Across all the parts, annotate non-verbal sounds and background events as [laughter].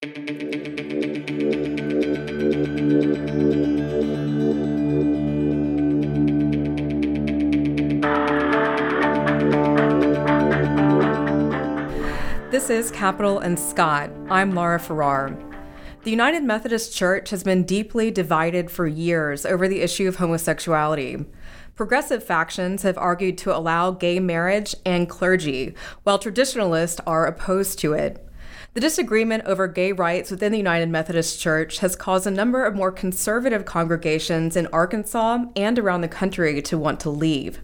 This is Capitol and Scott. I'm Lara Farrar. The United Methodist Church has been deeply divided for years over the issue of homosexuality. Progressive factions have argued to allow gay marriage and clergy, while traditionalists are opposed to it. The disagreement over gay rights within the United Methodist Church has caused a number of more conservative congregations in Arkansas and around the country to want to leave.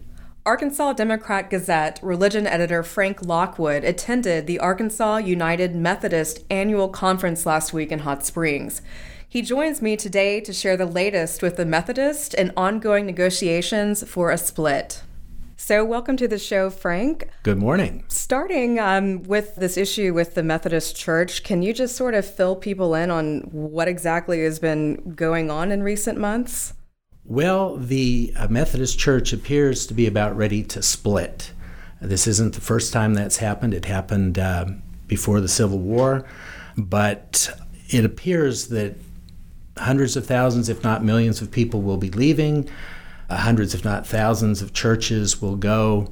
Arkansas Democrat Gazette religion editor Frank Lockwood attended the Arkansas United Methodist annual conference last week in Hot Springs. He joins me today to share the latest with the Methodist and ongoing negotiations for a split. So, welcome to the show, Frank. Good morning. Starting um, with this issue with the Methodist Church, can you just sort of fill people in on what exactly has been going on in recent months? Well, the uh, Methodist Church appears to be about ready to split. This isn't the first time that's happened. It happened uh, before the Civil War, but it appears that hundreds of thousands, if not millions, of people will be leaving. Uh, hundreds, if not thousands, of churches will go.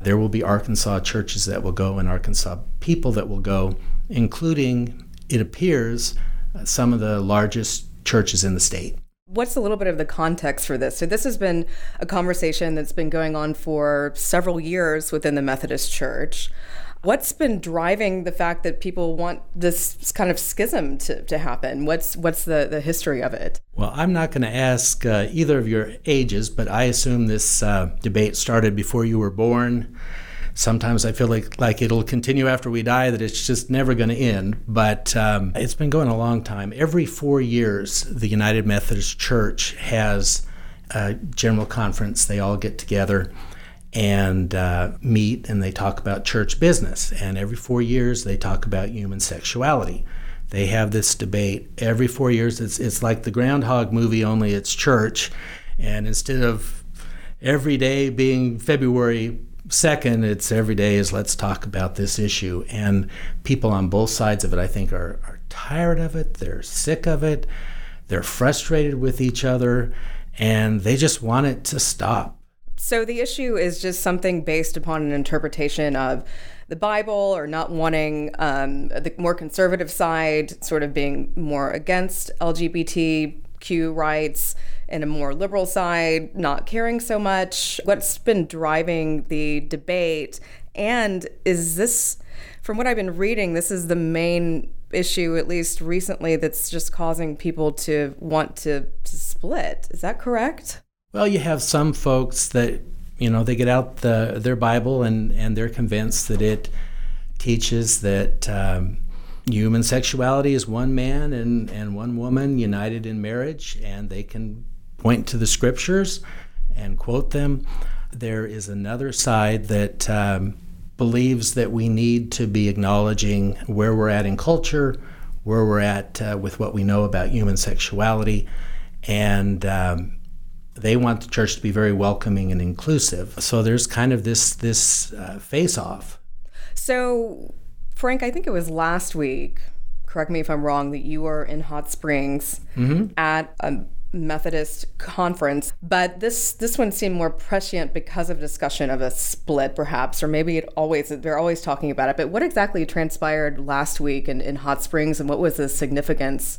There will be Arkansas churches that will go and Arkansas people that will go, including, it appears, uh, some of the largest churches in the state what's a little bit of the context for this? So, this has been a conversation that's been going on for several years within the Methodist Church. What's been driving the fact that people want this kind of schism to, to happen? What's what's the, the history of it? Well, I'm not going to ask uh, either of your ages, but I assume this uh, debate started before you were born. Sometimes I feel like like it'll continue after we die, that it's just never going to end. But um, it's been going a long time. Every four years, the United Methodist Church has a general conference. They all get together and uh, meet and they talk about church business. And every four years, they talk about human sexuality. They have this debate every four years. It's, it's like the Groundhog movie, only it's church. And instead of every day being February Second, it's every day is let's talk about this issue. And people on both sides of it, I think, are, are tired of it. They're sick of it. They're frustrated with each other. And they just want it to stop. So the issue is just something based upon an interpretation of the Bible or not wanting um, the more conservative side, sort of being more against LGBTQ rights and a more liberal side not caring so much? What's been driving the debate? And is this, from what I've been reading, this is the main issue, at least recently, that's just causing people to want to, to split. Is that correct? Well, you have some folks that, you know, they get out the, their Bible and, and they're convinced that it teaches that um, human sexuality is one man and, and one woman united in marriage, and they can point to the scriptures and quote them. There is another side that um, believes that we need to be acknowledging where we're at in culture, where we're at uh, with what we know about human sexuality, and um, they want the church to be very welcoming and inclusive. So there's kind of this this uh, face off. So, Frank, I think it was last week. Correct me if I'm wrong. That you were in Hot Springs mm-hmm. at a Methodist conference, but this this one seemed more prescient because of discussion of a split, perhaps, or maybe it always they're always talking about it. But what exactly transpired last week in, in Hot Springs, and what was the significance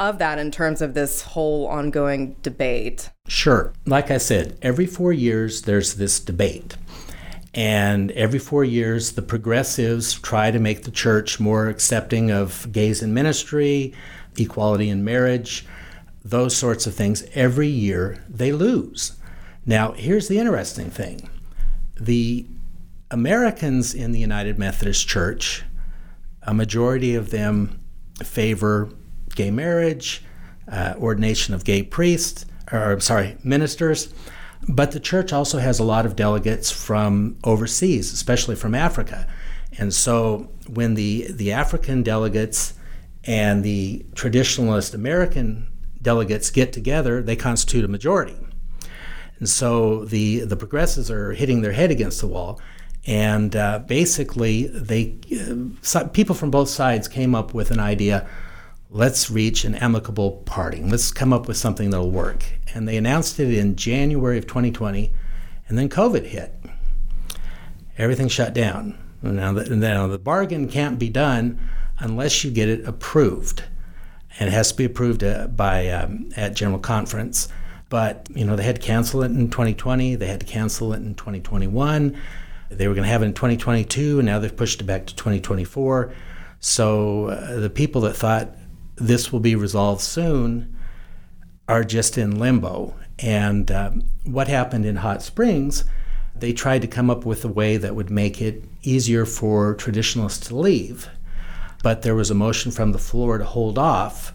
of that in terms of this whole ongoing debate? Sure. Like I said, every four years there's this debate. And every four years, the progressives try to make the church more accepting of gays in ministry, equality in marriage those sorts of things, every year they lose. Now, here's the interesting thing the Americans in the United Methodist Church, a majority of them favor gay marriage, uh, ordination of gay priests, or I'm sorry, ministers. But the church also has a lot of delegates from overseas, especially from Africa. And so when the, the African delegates and the traditionalist American delegates get together, they constitute a majority. And so the, the progressives are hitting their head against the wall. And uh, basically, they uh, people from both sides came up with an idea. Let's reach an amicable parting. Let's come up with something that'll work. And they announced it in January of 2020, and then COVID hit. Everything shut down. Now the, now the bargain can't be done unless you get it approved, and it has to be approved uh, by um, at general conference. But you know they had to cancel it in 2020. They had to cancel it in 2021 they were going to have it in 2022, and now they've pushed it back to 2024. So uh, the people that thought this will be resolved soon are just in limbo. And uh, what happened in Hot Springs, they tried to come up with a way that would make it easier for traditionalists to leave. But there was a motion from the floor to hold off.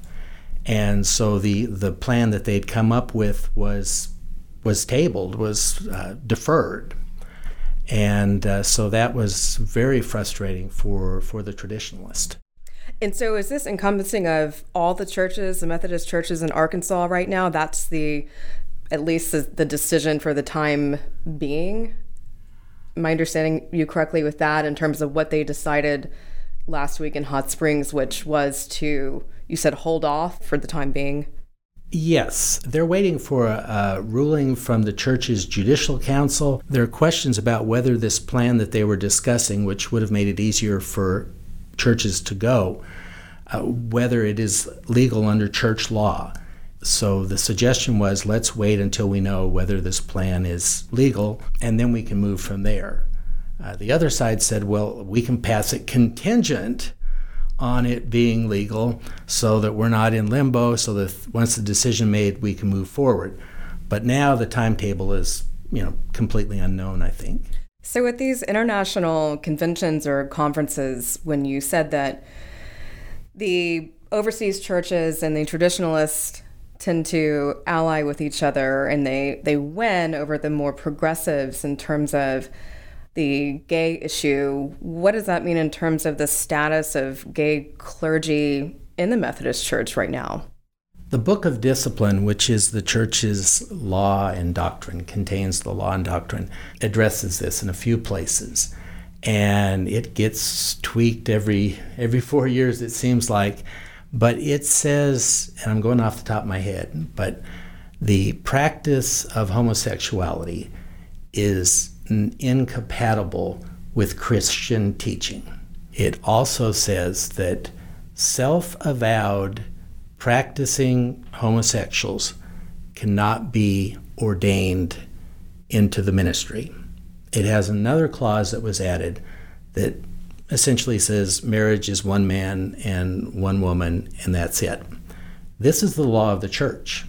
And so the, the plan that they'd come up with was was tabled, was uh, deferred and uh, so that was very frustrating for for the traditionalist. And so, is this encompassing of all the churches, the Methodist churches in Arkansas right now? That's the at least the, the decision for the time being. I understanding you correctly with that in terms of what they decided last week in Hot Springs, which was to you said hold off for the time being? Yes, they're waiting for a, a, ruling from the church's judicial council. There are questions about whether this plan that they were discussing, which would have made it easier for churches to go, uh, whether it is legal under church law. So the suggestion was let's wait until we know whether this plan is legal, and then we can move from there. Uh, the other side said, well, we can pass it contingent on it being legal so that we're not in limbo, so that once the decision made, we can move forward. But now the timetable is, you know, completely unknown, I think. So at these international conventions or conferences, when you said that the overseas churches and the traditionalists tend to ally with each other and they, they win over the more progressives in terms of the gay issue, what does that mean in terms of the status of gay clergy in the Methodist Church right now? The Book of Discipline, which is the church's law and doctrine, contains the law and doctrine, addresses this in a few places. And it gets tweaked every every four years, it seems like. But it says, and I'm going off the top of my head, but the practice of homosexuality is incompatible with Christian teaching. It also says that self avowed practicing homosexuals cannot be ordained into the ministry. It has another clause that was added that essentially says marriage is one man and one woman, and that's it. This is the law of the church.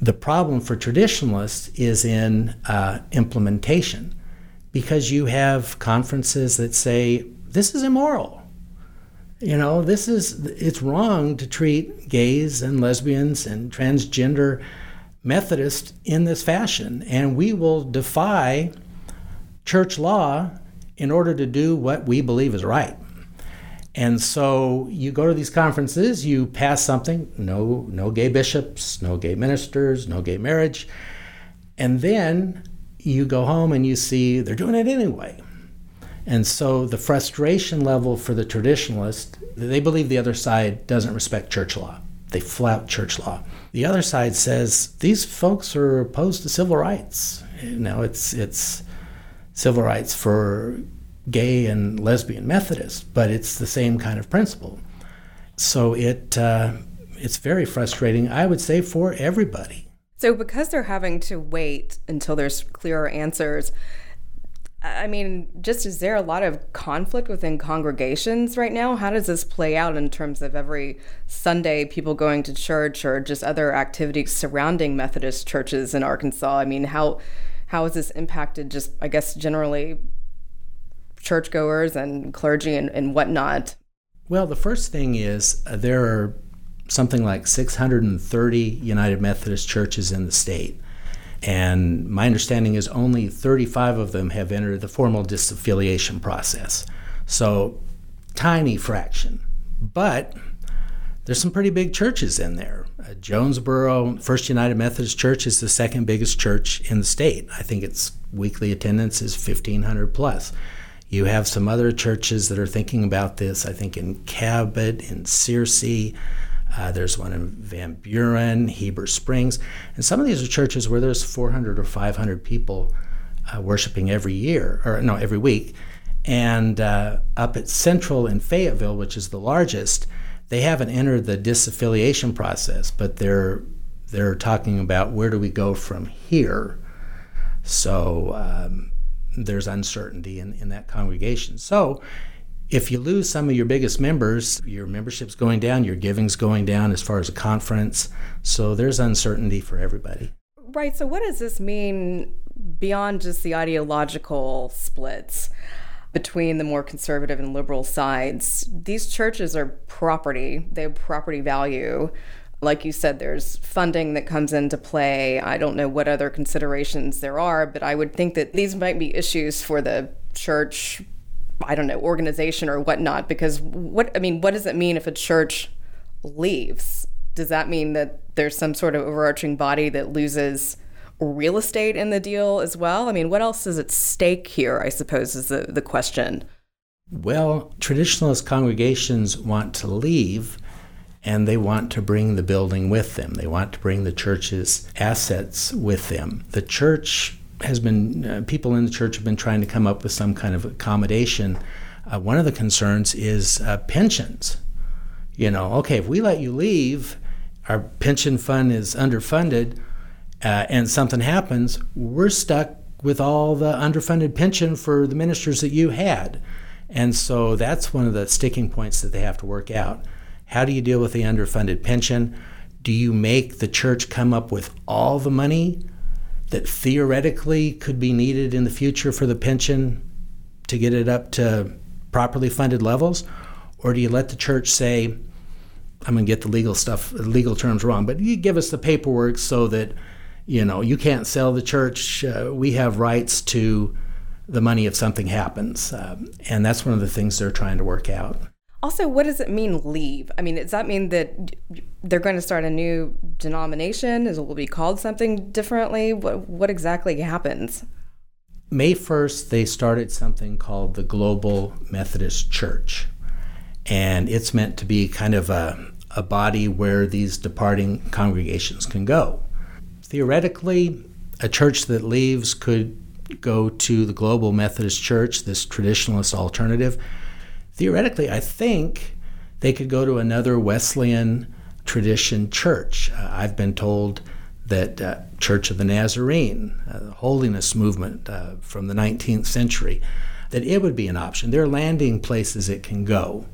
The problem for traditionalists is in uh, implementation because you have conferences that say this is immoral. You know, this is it's wrong to treat gays and lesbians and transgender Methodists in this fashion, and we will defy church law in order to do what we believe is right. And so you go to these conferences, you pass something, no no gay bishops, no gay ministers, no gay marriage. And then you go home and you see they're doing it anyway. And so the frustration level for the traditionalist, they believe the other side doesn't respect church law. They flout church law. The other side says these folks are opposed to civil rights. You know, it's it's civil rights for gay and lesbian Methodists, but it's the same kind of principle. So it uh, it's very frustrating, I would say, for everybody. So because they're having to wait until there's clearer answers, I mean, just is there a lot of conflict within congregations right now? How does this play out in terms of every Sunday people going to church or just other activities surrounding Methodist churches in Arkansas? I mean, how how has this impacted just I guess generally churchgoers and clergy and, and whatnot? Well, the first thing is uh, there are something like 630 United Methodist churches in the state. And my understanding is only 35 of them have entered the formal disaffiliation process. So, tiny fraction. But there's some pretty big churches in there. Uh, Jonesboro First United Methodist Church is the second biggest church in the state. I think it's weekly attendance is 1,500 plus. You have some other churches that are thinking about this, I think in Cabot, in Searcy. Uh, there's one in Van Buren, Heber Springs. And some of these are churches where there's 400 or 500 people uh, worshiping every year, or no, every week. And uh, up at Central in Fayetteville, which is the largest, they haven't entered the disaffiliation process, but they're they're talking about where do we go from here. So um, there's uncertainty in, in that congregation. So if you lose some of your biggest members, your membership's going down, your giving's going down as far as a conference. So there's uncertainty for everybody. Right. So what does this mean beyond just the ideological splits? between the more conservative and liberal sides. These churches are property, they have property value. Like you said, there's funding that comes into play. I don't know what other considerations there are, but I would think that these might be issues for the church, I don't know, organization or whatnot. Because what, I mean, what does it mean if a church leaves? Does that mean that there's some sort of overarching body that loses real estate in the deal as well? I mean, what else is at stake here, I suppose, is the, the question. Well, traditionalist congregations want to leave and they want to bring the building with them. They want to bring the church's assets with them. The church has been, uh, people in the church have been trying to come up with some kind of accommodation. Uh, one of the concerns is uh, pensions. You know, okay, if we let you leave, our pension fund is underfunded uh, and something happens, we're stuck with all the underfunded pension for the ministers that you had. And so that's one of the sticking points that they have to work out. How do you deal with the underfunded pension? Do you make the church come up with all the money that theoretically could be needed in the future for the pension to get it up to properly funded levels? Or do you let the church say, I'm going to get the legal stuff, legal terms wrong, but you give us the paperwork so that you know, you can't sell the church. Uh, we have rights to the money if something happens. Um, and that's one of the things they're trying to work out. Also, what does it mean leave? I mean, does that mean that they're going to start a new denomination? Is it will be called something differently? What, what exactly happens? May 1st, they started something called the Global Methodist Church. And it's meant to be kind of a, a body where these departing congregations can go theoretically, a church that leaves could go to the Global Methodist Church, this traditionalist alternative. Theoretically, I think they could go to another Wesleyan tradition church. Uh, I've been told that uh, Church of the Nazarene, uh, the holiness movement uh, from the 19th century, that it would be an option. There are landing places it can go,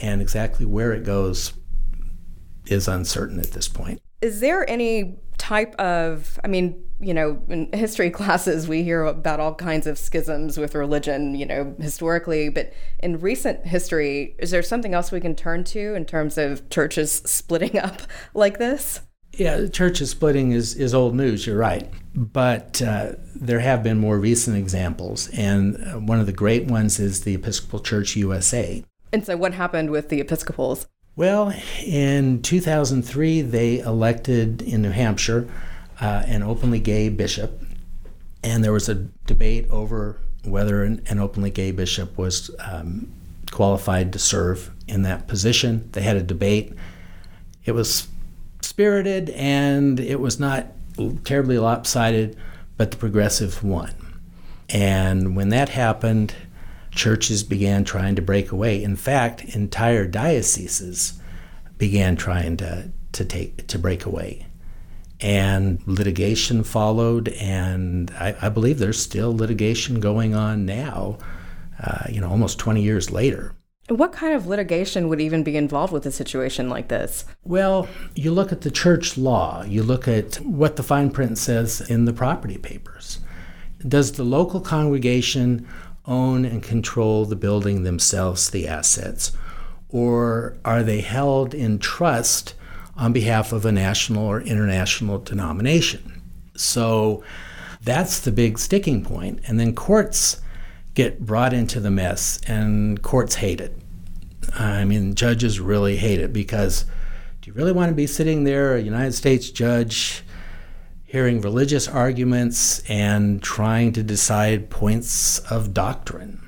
and exactly where it goes is uncertain at this point. Is there any type of, I mean, you know, in history [laughs] classes, we hear about all kinds of schisms with religion, you know, historically. But in recent history, is there something else we can turn to in terms of churches [laughs] splitting up like this? Yeah, churches splitting is, is old news, you're right. But uh, there have been more recent examples. And uh, one of the great ones is the Episcopal Church USA. And so, what happened with the Episcopals? Well, in 2003, they elected in New Hampshire uh, an openly gay bishop, and there was a debate over whether an, an openly gay bishop was um, qualified to serve in that position. They had a debate. It was spirited and it was not terribly lopsided, but the progressives won. And when that happened, churches began trying to break away. In fact, entire dioceses began trying to, to take to break away. And litigation followed, and I, I believe there's still litigation going on now, uh, you know, almost 20 years later. What kind of litigation would even be involved with a situation like this? Well, you look at the church law, you look at what the fine print says in the property papers. Does the local congregation own and control the building themselves, the assets? Or are they held in trust on behalf of a national or international denomination? So that's the big sticking point. And then courts get brought into the mess, and courts hate it. I mean, judges really hate it because do you really want to be sitting there, a United States judge, hearing religious arguments and trying to decide points of doctrine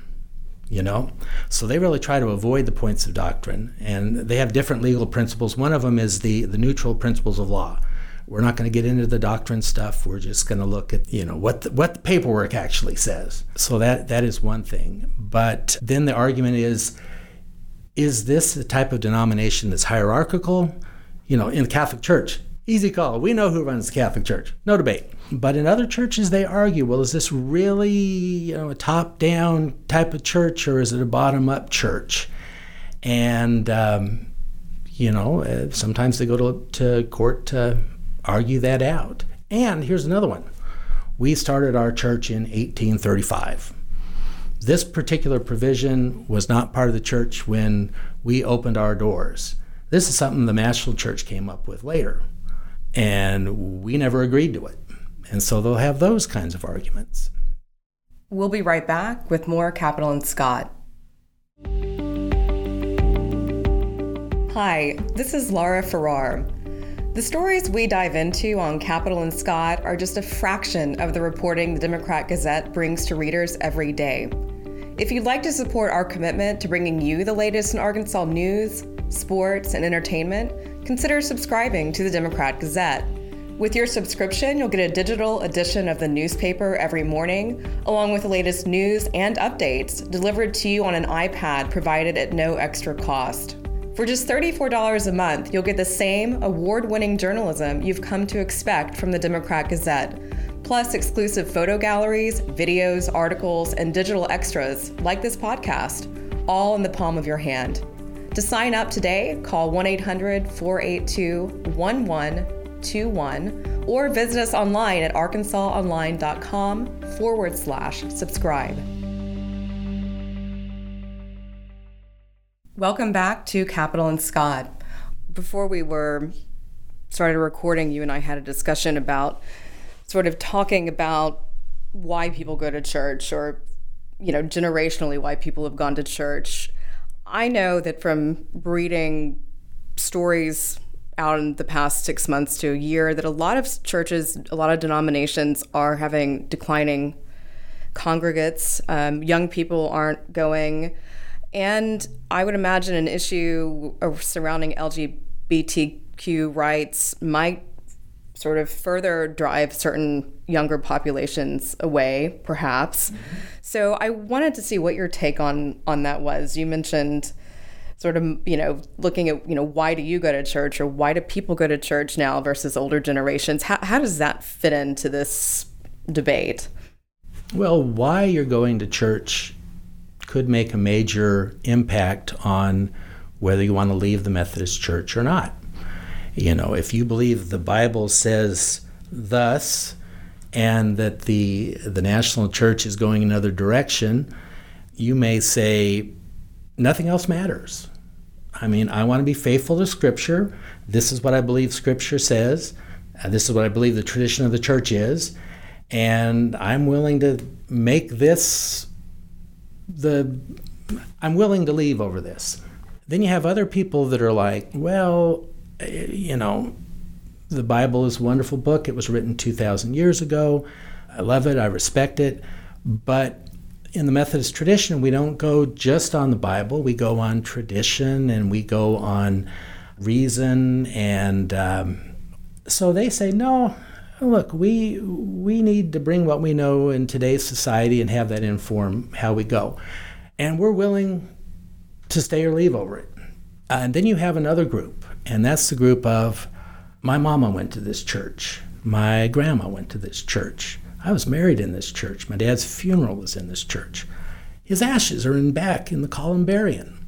you know? So they really try to avoid the points of doctrine and they have different legal principles. One of them is the the neutral principles of law. We're not going to get into the doctrine stuff. We're just going to look at you know what the, what the paperwork actually says. So that that is one thing. But then the argument is is this the type of denomination that's hierarchical? You know in the catholic church Easy call. We know who runs the Catholic Church. No debate. But in other churches, they argue well, is this really you know, a top down type of church or is it a bottom up church? And, um, you know, uh, sometimes they go to, to court to argue that out. And here's another one we started our church in 1835. This particular provision was not part of the church when we opened our doors. This is something the National Church came up with later. And we never agreed to it. And so they'll have those kinds of arguments. We'll be right back with more Capitol and Scott. Hi, this is Lara Farrar. The stories we dive into on Capitol and Scott are just a fraction of the reporting the Democrat Gazette brings to readers every day. If you'd like to support our commitment to bringing you the latest in Arkansas news, sports, and entertainment, consider subscribing to the Democrat Gazette. With your subscription, you'll get a digital edition of the newspaper every morning, along with the latest news and updates delivered to you on an iPad provided at no extra cost. For just $34 a month, you'll get the same award winning journalism you've come to expect from the Democrat Gazette, plus exclusive photo galleries, videos, articles, and digital extras like this podcast, all in the palm of your hand. To sign up today, call 1 800 482 1121 or visit us online at arkansasonline.com forward slash subscribe. Welcome back to Capitol and Scott. Before we were started recording, you and I had a discussion about sort of talking about why people go to church or, you know, generationally why people have gone to church. I know that from reading stories out in the past six months to a year that a lot of churches, a lot of denominations are having declining congregates. Um, young people aren't going. And I would imagine an issue surrounding LGBTQ rights might sort of further drive certain younger populations away, perhaps. Mm-hmm. So I wanted to see what your take on on that was. You mentioned sort of you know looking at you know why do you go to church or why do people go to church now versus older generations? How, how does that fit into this debate? Well why you're going to church could make a major impact on whether you want to leave the methodist church or not. You know, if you believe the Bible says thus, and that the the national church is going another direction, you may say nothing else matters. I mean, I want to be faithful to Scripture. This is what I believe Scripture says. Uh, this is what I believe the tradition of the church is, and I'm willing to make this the. I'm willing to leave over this. Then you have other people that are like, well, you know, the Bible is a wonderful book. It was written 2,000 years ago. I love it. I respect it. But in the Methodist tradition, we don't go just on the Bible. We go on tradition and we go on reason. And um, so they say, no, look, we, we need to bring what we know in today's society and have that inform how we go. And we're willing to stay or leave over it. Uh, and then you have another group and that's the group of my mama went to this church, my grandma went to this church. I was married in this church. My dad's funeral was in this church. His ashes are in back in the columbarium.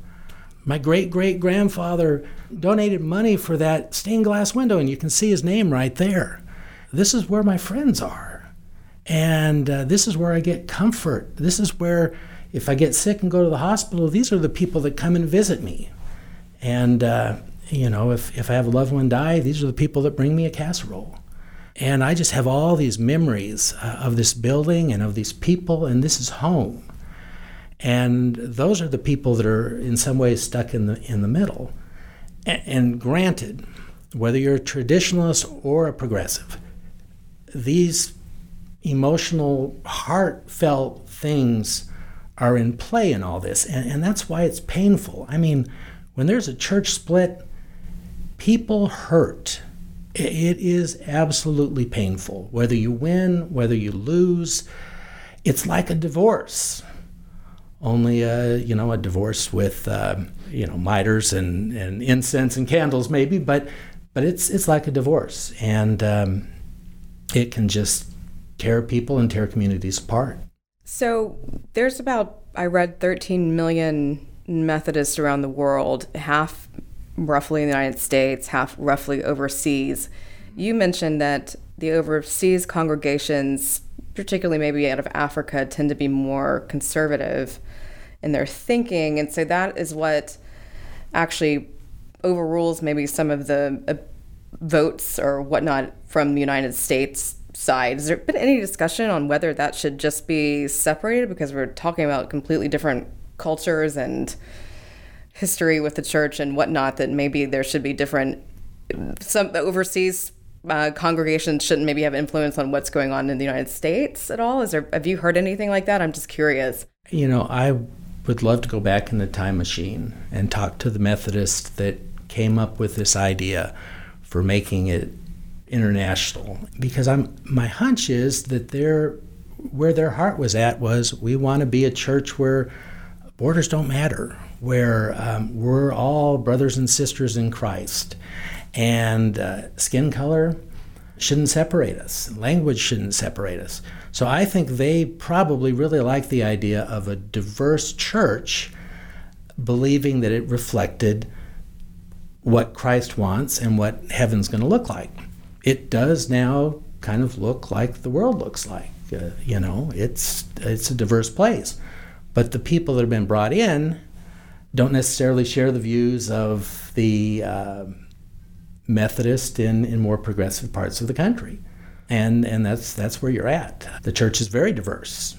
My great great grandfather donated money for that stained glass window, and you can see his name right there. This is where my friends are. And uh, this is where I get comfort. This is where, if I get sick and go to the hospital, these are the people that come and visit me. And uh, you know, if, if I have a loved one die, these are the people that bring me a casserole. And I just have all these memories uh, of this building and of these people, and this is home. And those are the people that are in some ways stuck in the in the middle. And, and granted, whether you're a traditionalist or a progressive, these emotional, heartfelt things are in play in all this. And, and that's why it's painful. I mean, when there's a church split, people hurt. It is absolutely painful. Whether you win, whether you lose, it's like a divorce. Only a you know a divorce with uh, you know miters and, and incense and candles maybe, but but it's it's like a divorce, and um, it can just tear people and tear communities apart. So there's about I read 13 million Methodists around the world, half roughly in the United States, half roughly overseas. You mentioned that the overseas congregations, particularly maybe out of Africa, tend to be more conservative in their thinking. And so that is what actually overrules maybe some of the uh, votes or whatnot from the United States side. Has there been any discussion on whether that should just be separated because we're talking about completely different cultures and history with the church and whatnot? That maybe there should be different some overseas uh, congregations shouldn't maybe have influence on what's going on in the United States at all? Is there have you heard anything like that? I'm just curious. You know, I would love to go back in the time machine and talk to the Methodist that came up with this idea for making it international because I'm my hunch is that their where their heart was at was we want to be a church where borders don't matter where um, we're all brothers and sisters in Christ. And uh, skin color shouldn't separate us. Language shouldn't separate us. So I think they probably really like the idea of a diverse church believing that it reflected what Christ wants and what heaven's going to look like. It does now kind of look like the world looks like. Uh, you know, it's it's a diverse place, but the people that have been brought in don't necessarily share the views of the uh, Methodist in, in more progressive parts of the country, and and that's that's where you're at. The church is very diverse,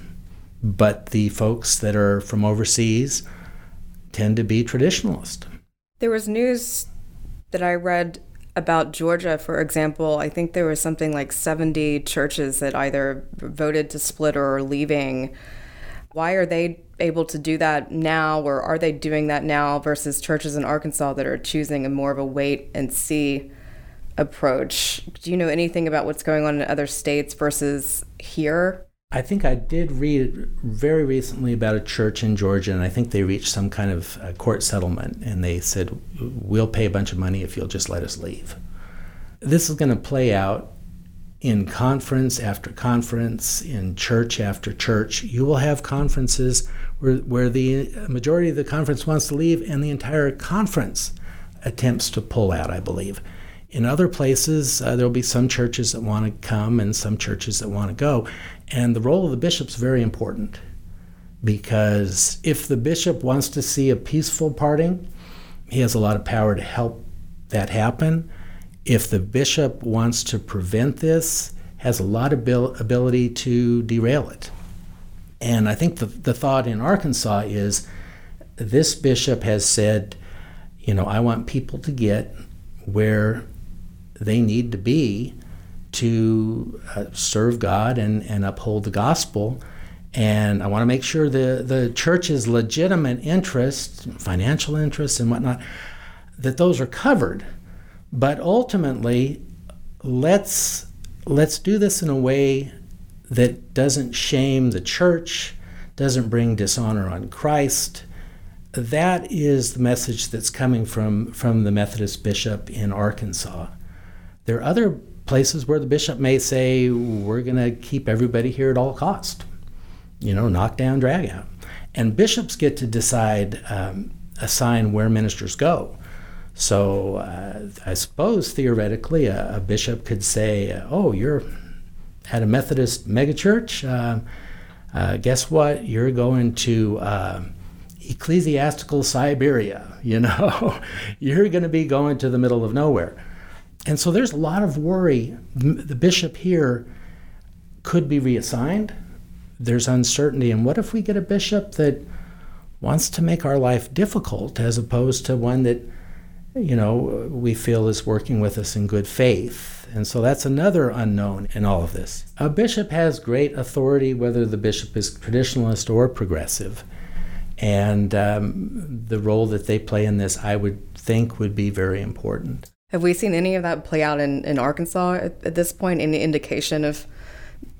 but the folks that are from overseas tend to be traditionalist. There was news that I read about Georgia, for example, I think there was something like 70 churches that either voted to split or are leaving. Why are they able to do that now, or are they doing that now versus churches in Arkansas that are choosing a more of a wait and see approach? Do you know anything about what's going on in other states versus here? I think I did read very recently about a church in Georgia, and I think they reached some kind of uh, court settlement, and they said, We'll pay a bunch of money if you'll just let us leave. This is going to play out in conference after conference, in church after church. You will have conferences where, where the majority of the conference wants to leave, and the entire conference attempts to pull out, I believe. In other places, uh, there'll be some churches that want to come and some churches that want to go. And the role of the bishop is very important because if the bishop wants to see a peaceful parting, he has a lot of power to help that happen. If the bishop wants to prevent this, has a lot of ability to derail it. And I think the, the thought in Arkansas is this bishop has said, you know, I want people to get where they need to be to uh, serve God and, and uphold the gospel. And I want to make sure the, the church's legitimate interests, financial interests, and whatnot, that those are covered. But ultimately, let's let's do this in a way that doesn't shame the church, doesn't bring dishonor on Christ. That is the message that's coming from, from the Methodist bishop in Arkansas. There are other places where the bishop may say, we're going to keep everybody here at all cost, you know, knock down, drag out. And bishops get to decide, um, assign where ministers go. So uh, I suppose theoretically a, a, bishop could say, oh, you're at a Methodist megachurch. Uh, uh, guess what? You're going to uh, ecclesiastical Siberia. [laughs] You know, you're going to be going to the middle of nowhere. And so there's a lot of worry. The bishop here could be reassigned. There's uncertainty. And what if we get a bishop that wants to make our life difficult as opposed to one that you know, we feel is working with us in good faith. And so that's another unknown in all of this. A bishop has great authority, whether the bishop is traditionalist or progressive. And um, the role that they play in this, I would think, would be very important. Have we seen any of that play out in, in Arkansas at, at this point? Any indication of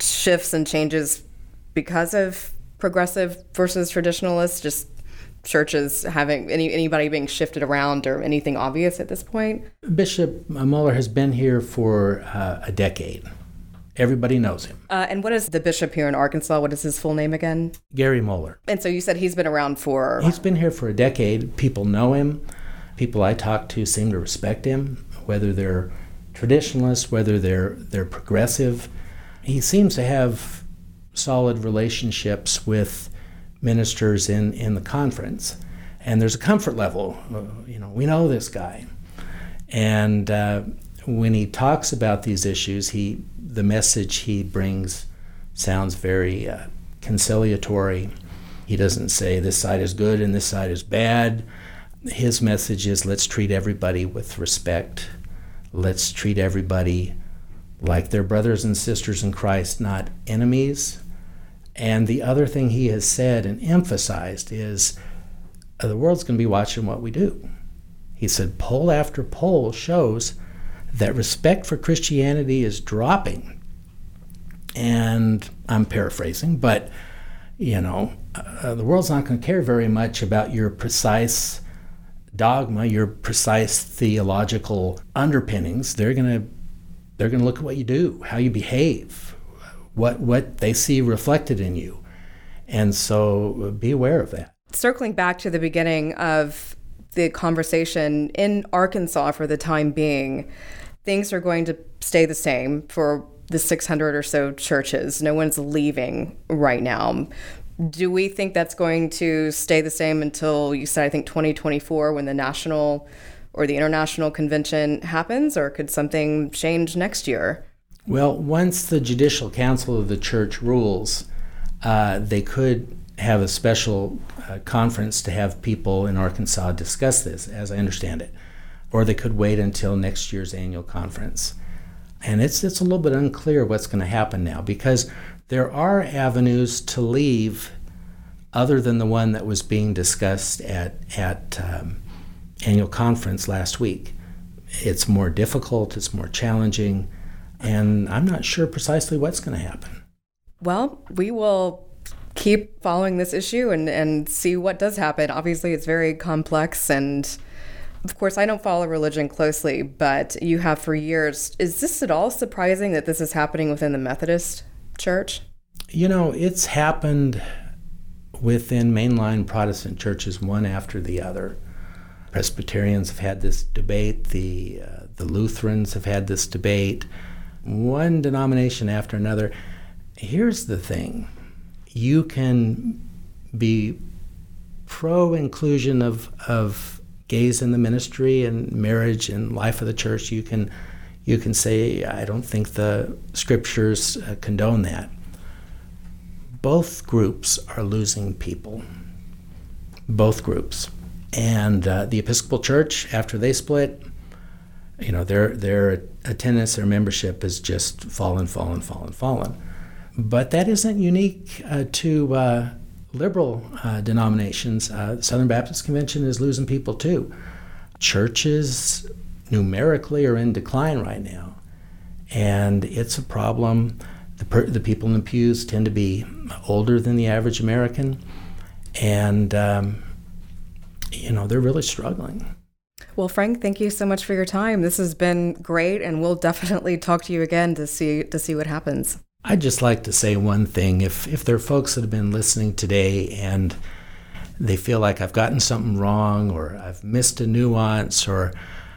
shifts and changes because of progressive versus traditionalist? Just churches having any anybody being shifted around or anything obvious at this point? Bishop Mueller has been here for uh, a decade. Everybody knows him. Uh, and what is the bishop here in Arkansas? What is his full name again? Gary Mueller. And so you said he's been around for. He's been here for a decade. People know him. People I talk to seem to respect him, whether they're traditionalists, whether they're they're progressive. He seems to have solid relationships with ministers in, in the conference. And there's a comfort level. Uh, you know, we know this guy. And uh, when he talks about these issues, he the message he brings sounds very uh, conciliatory. He doesn't say this side is good and this side is bad. His message is let's treat everybody with respect. Let's treat everybody like they're brothers and sisters in Christ, not enemies. And the other thing he has said and emphasized is uh, the world's going to be watching what we do. He said poll after poll shows that respect for Christianity is dropping. And I'm paraphrasing, but you know, uh, the world's not going to care very much about your precise dogma, your precise theological underpinnings. They're going to they're going to look at what you do, how you behave, what what they see reflected in you. And so be aware of that. Circling back to the beginning of the conversation in Arkansas for the time being, things are going to stay the same for the 600 or so churches. No one's leaving right now. Do we think that's going to stay the same until you said, I think, 2024 when the national or the international convention happens, or could something change next year? Well, once the Judicial Council of the Church rules, uh, they could have a special uh, conference to have people in Arkansas discuss this, as I understand it, or they could wait until next year's annual conference. And it's it's a little bit unclear what's going to happen now because there are avenues to leave other than the one that was being discussed at at um, annual conference last week. It's more difficult. It's more challenging and I'm not sure precisely what's going to happen. Well, we will keep following this issue and, and see what does happen. Obviously, it's very complex. And of course, I don't follow religion closely, but you have for years. Is this at all surprising that this is happening within the Methodist Church? You know, it's happened within mainline Protestant churches one after the other. Presbyterians have had this debate, the, uh, the Lutherans have had this debate one denomination after another. Here's the thing you can be pro inclusion of, of gays in the ministry and marriage and life of the church. You can, you can say, I don't think the scriptures uh, condone that. Both groups are losing people. Both groups. And uh, the Episcopal Church, after they split, you know, their their attendance, their membership has just fallen, fallen, fallen, fallen. But that isn't unique uh, to uh, liberal uh, denominations. Uh, Southern Baptist Convention is losing people too. Churches numerically are in decline right now, and it's a problem. The, per- the people in the pews tend to be older than the average American, and um, you know they're really struggling. Well, Frank, thank you so much for your time. This has been great, and we'll [laughs] definitely talk to you again to see to see what happens. I'd just like to say one thing. If if there are folks that have been listening today and they feel like I've gotten something wrong or I've missed a nuance or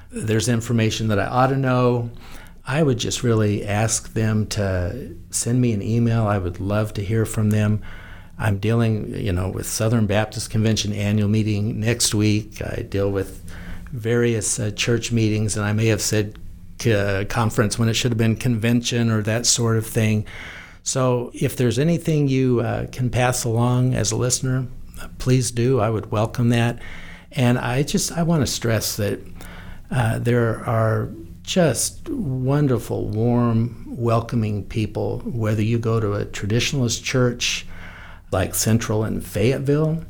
there's information that I ought to know, I would just really ask them to send me an email. I would love to hear from them. I'm dealing, you know, with Southern Baptist Convention annual meeting next week. I deal with various uh, church meetings, and I may have said uh, conference when it should have been convention or that sort of thing. So if there's anything you uh, can pass along as a listener, please do. I would welcome that. And I just I want to stress that Uh, there are just wonderful, warm, welcoming people, whether you go to a traditionalist church like Central in Fayetteville,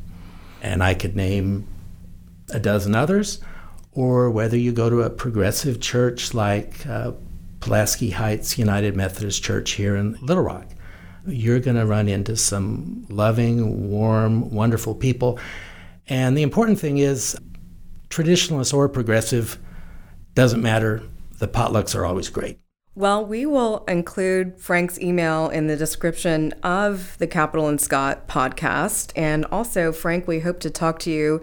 and I could name a dozen others, or whether you go to a progressive church like uh, Pulaski Heights United Methodist Church here in Little Rock. You're going to run into some loving, warm, wonderful people. And the important thing is, traditionalist or progressive, doesn't matter the potlucks are always great. Well, we will include Frank's email in the description of the Capitol and Scott podcast. And also, Frank, we hope to talk to you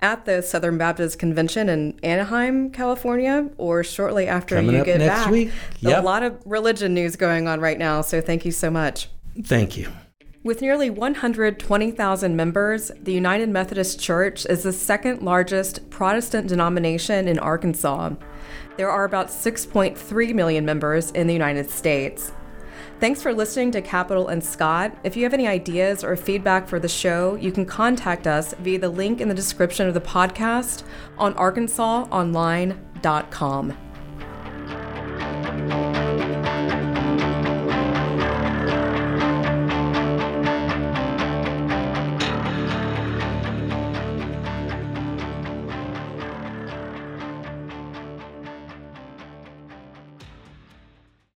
at the Southern Baptist Convention in Anaheim, California, or shortly after Coming you up get next back. week. Yep. A lot of religion news going on right now, so thank you so much. Thank you. With nearly 120,000 members, the United Methodist Church is the second largest Protestant denomination in Arkansas. There are about 6.3 million members in the United States. Thanks for listening to Capitol and Scott. If you have any ideas or feedback for the show, you can contact us via the link in the description of the podcast on arkansasonline.com.